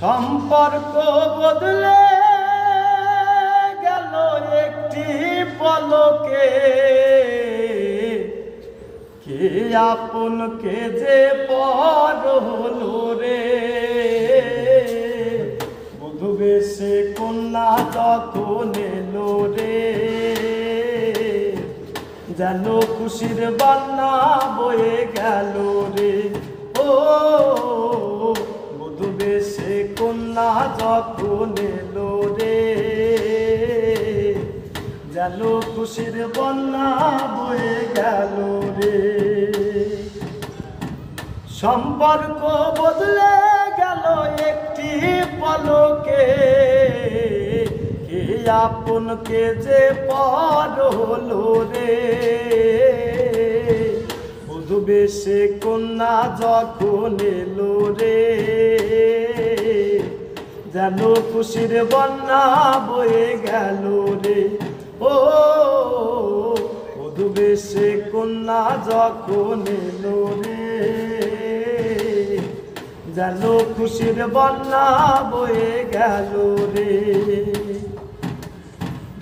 সম্পর্ক বদলে গেল একটি পলকে। কে আপন কে যে পর হলো রে? বধু বেশে কন্যা তখন এলো রে? যেন খুশির বান্না বয়ে গেল রে। ও কন্যা যখন এলো রে। যেন খুশির বন্যা বয়ে গেল রে। সম্পর্ক বদলে গেল একটি পলকে। কে আপন কে যে পর হলো রে। বেশে কন্যা যখন এলো রে। যেন খুশির বন্যা বয়ে গেল রে। ও বেশে কন্যা যখন এলো রে। যেন খুশির বন্যা বয়ে গেল রে।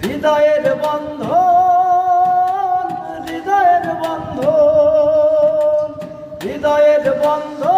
হৃদয়ের বন্ধ হৃদয়ের বন্ধ হৃদয়ের বন্ধ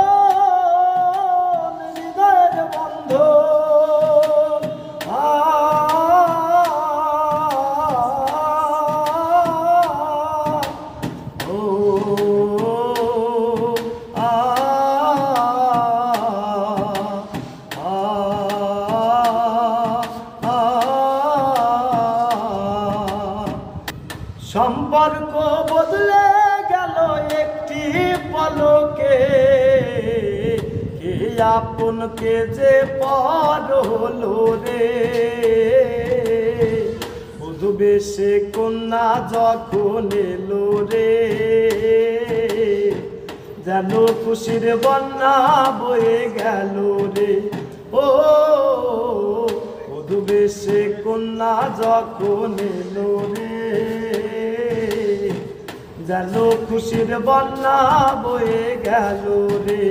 সম্পর্ক বদলে গেল একটি পলকে। কে আপন কে যে পর হলো রে? বধু বেশে কন্যা যখন এলো রে? যেন খুশির বন্যা বয়ে গেল রে। ও বধু বেশে কন্যা যখন এলো রে? যেন খুশির বন্যা বয়ে গেল রে।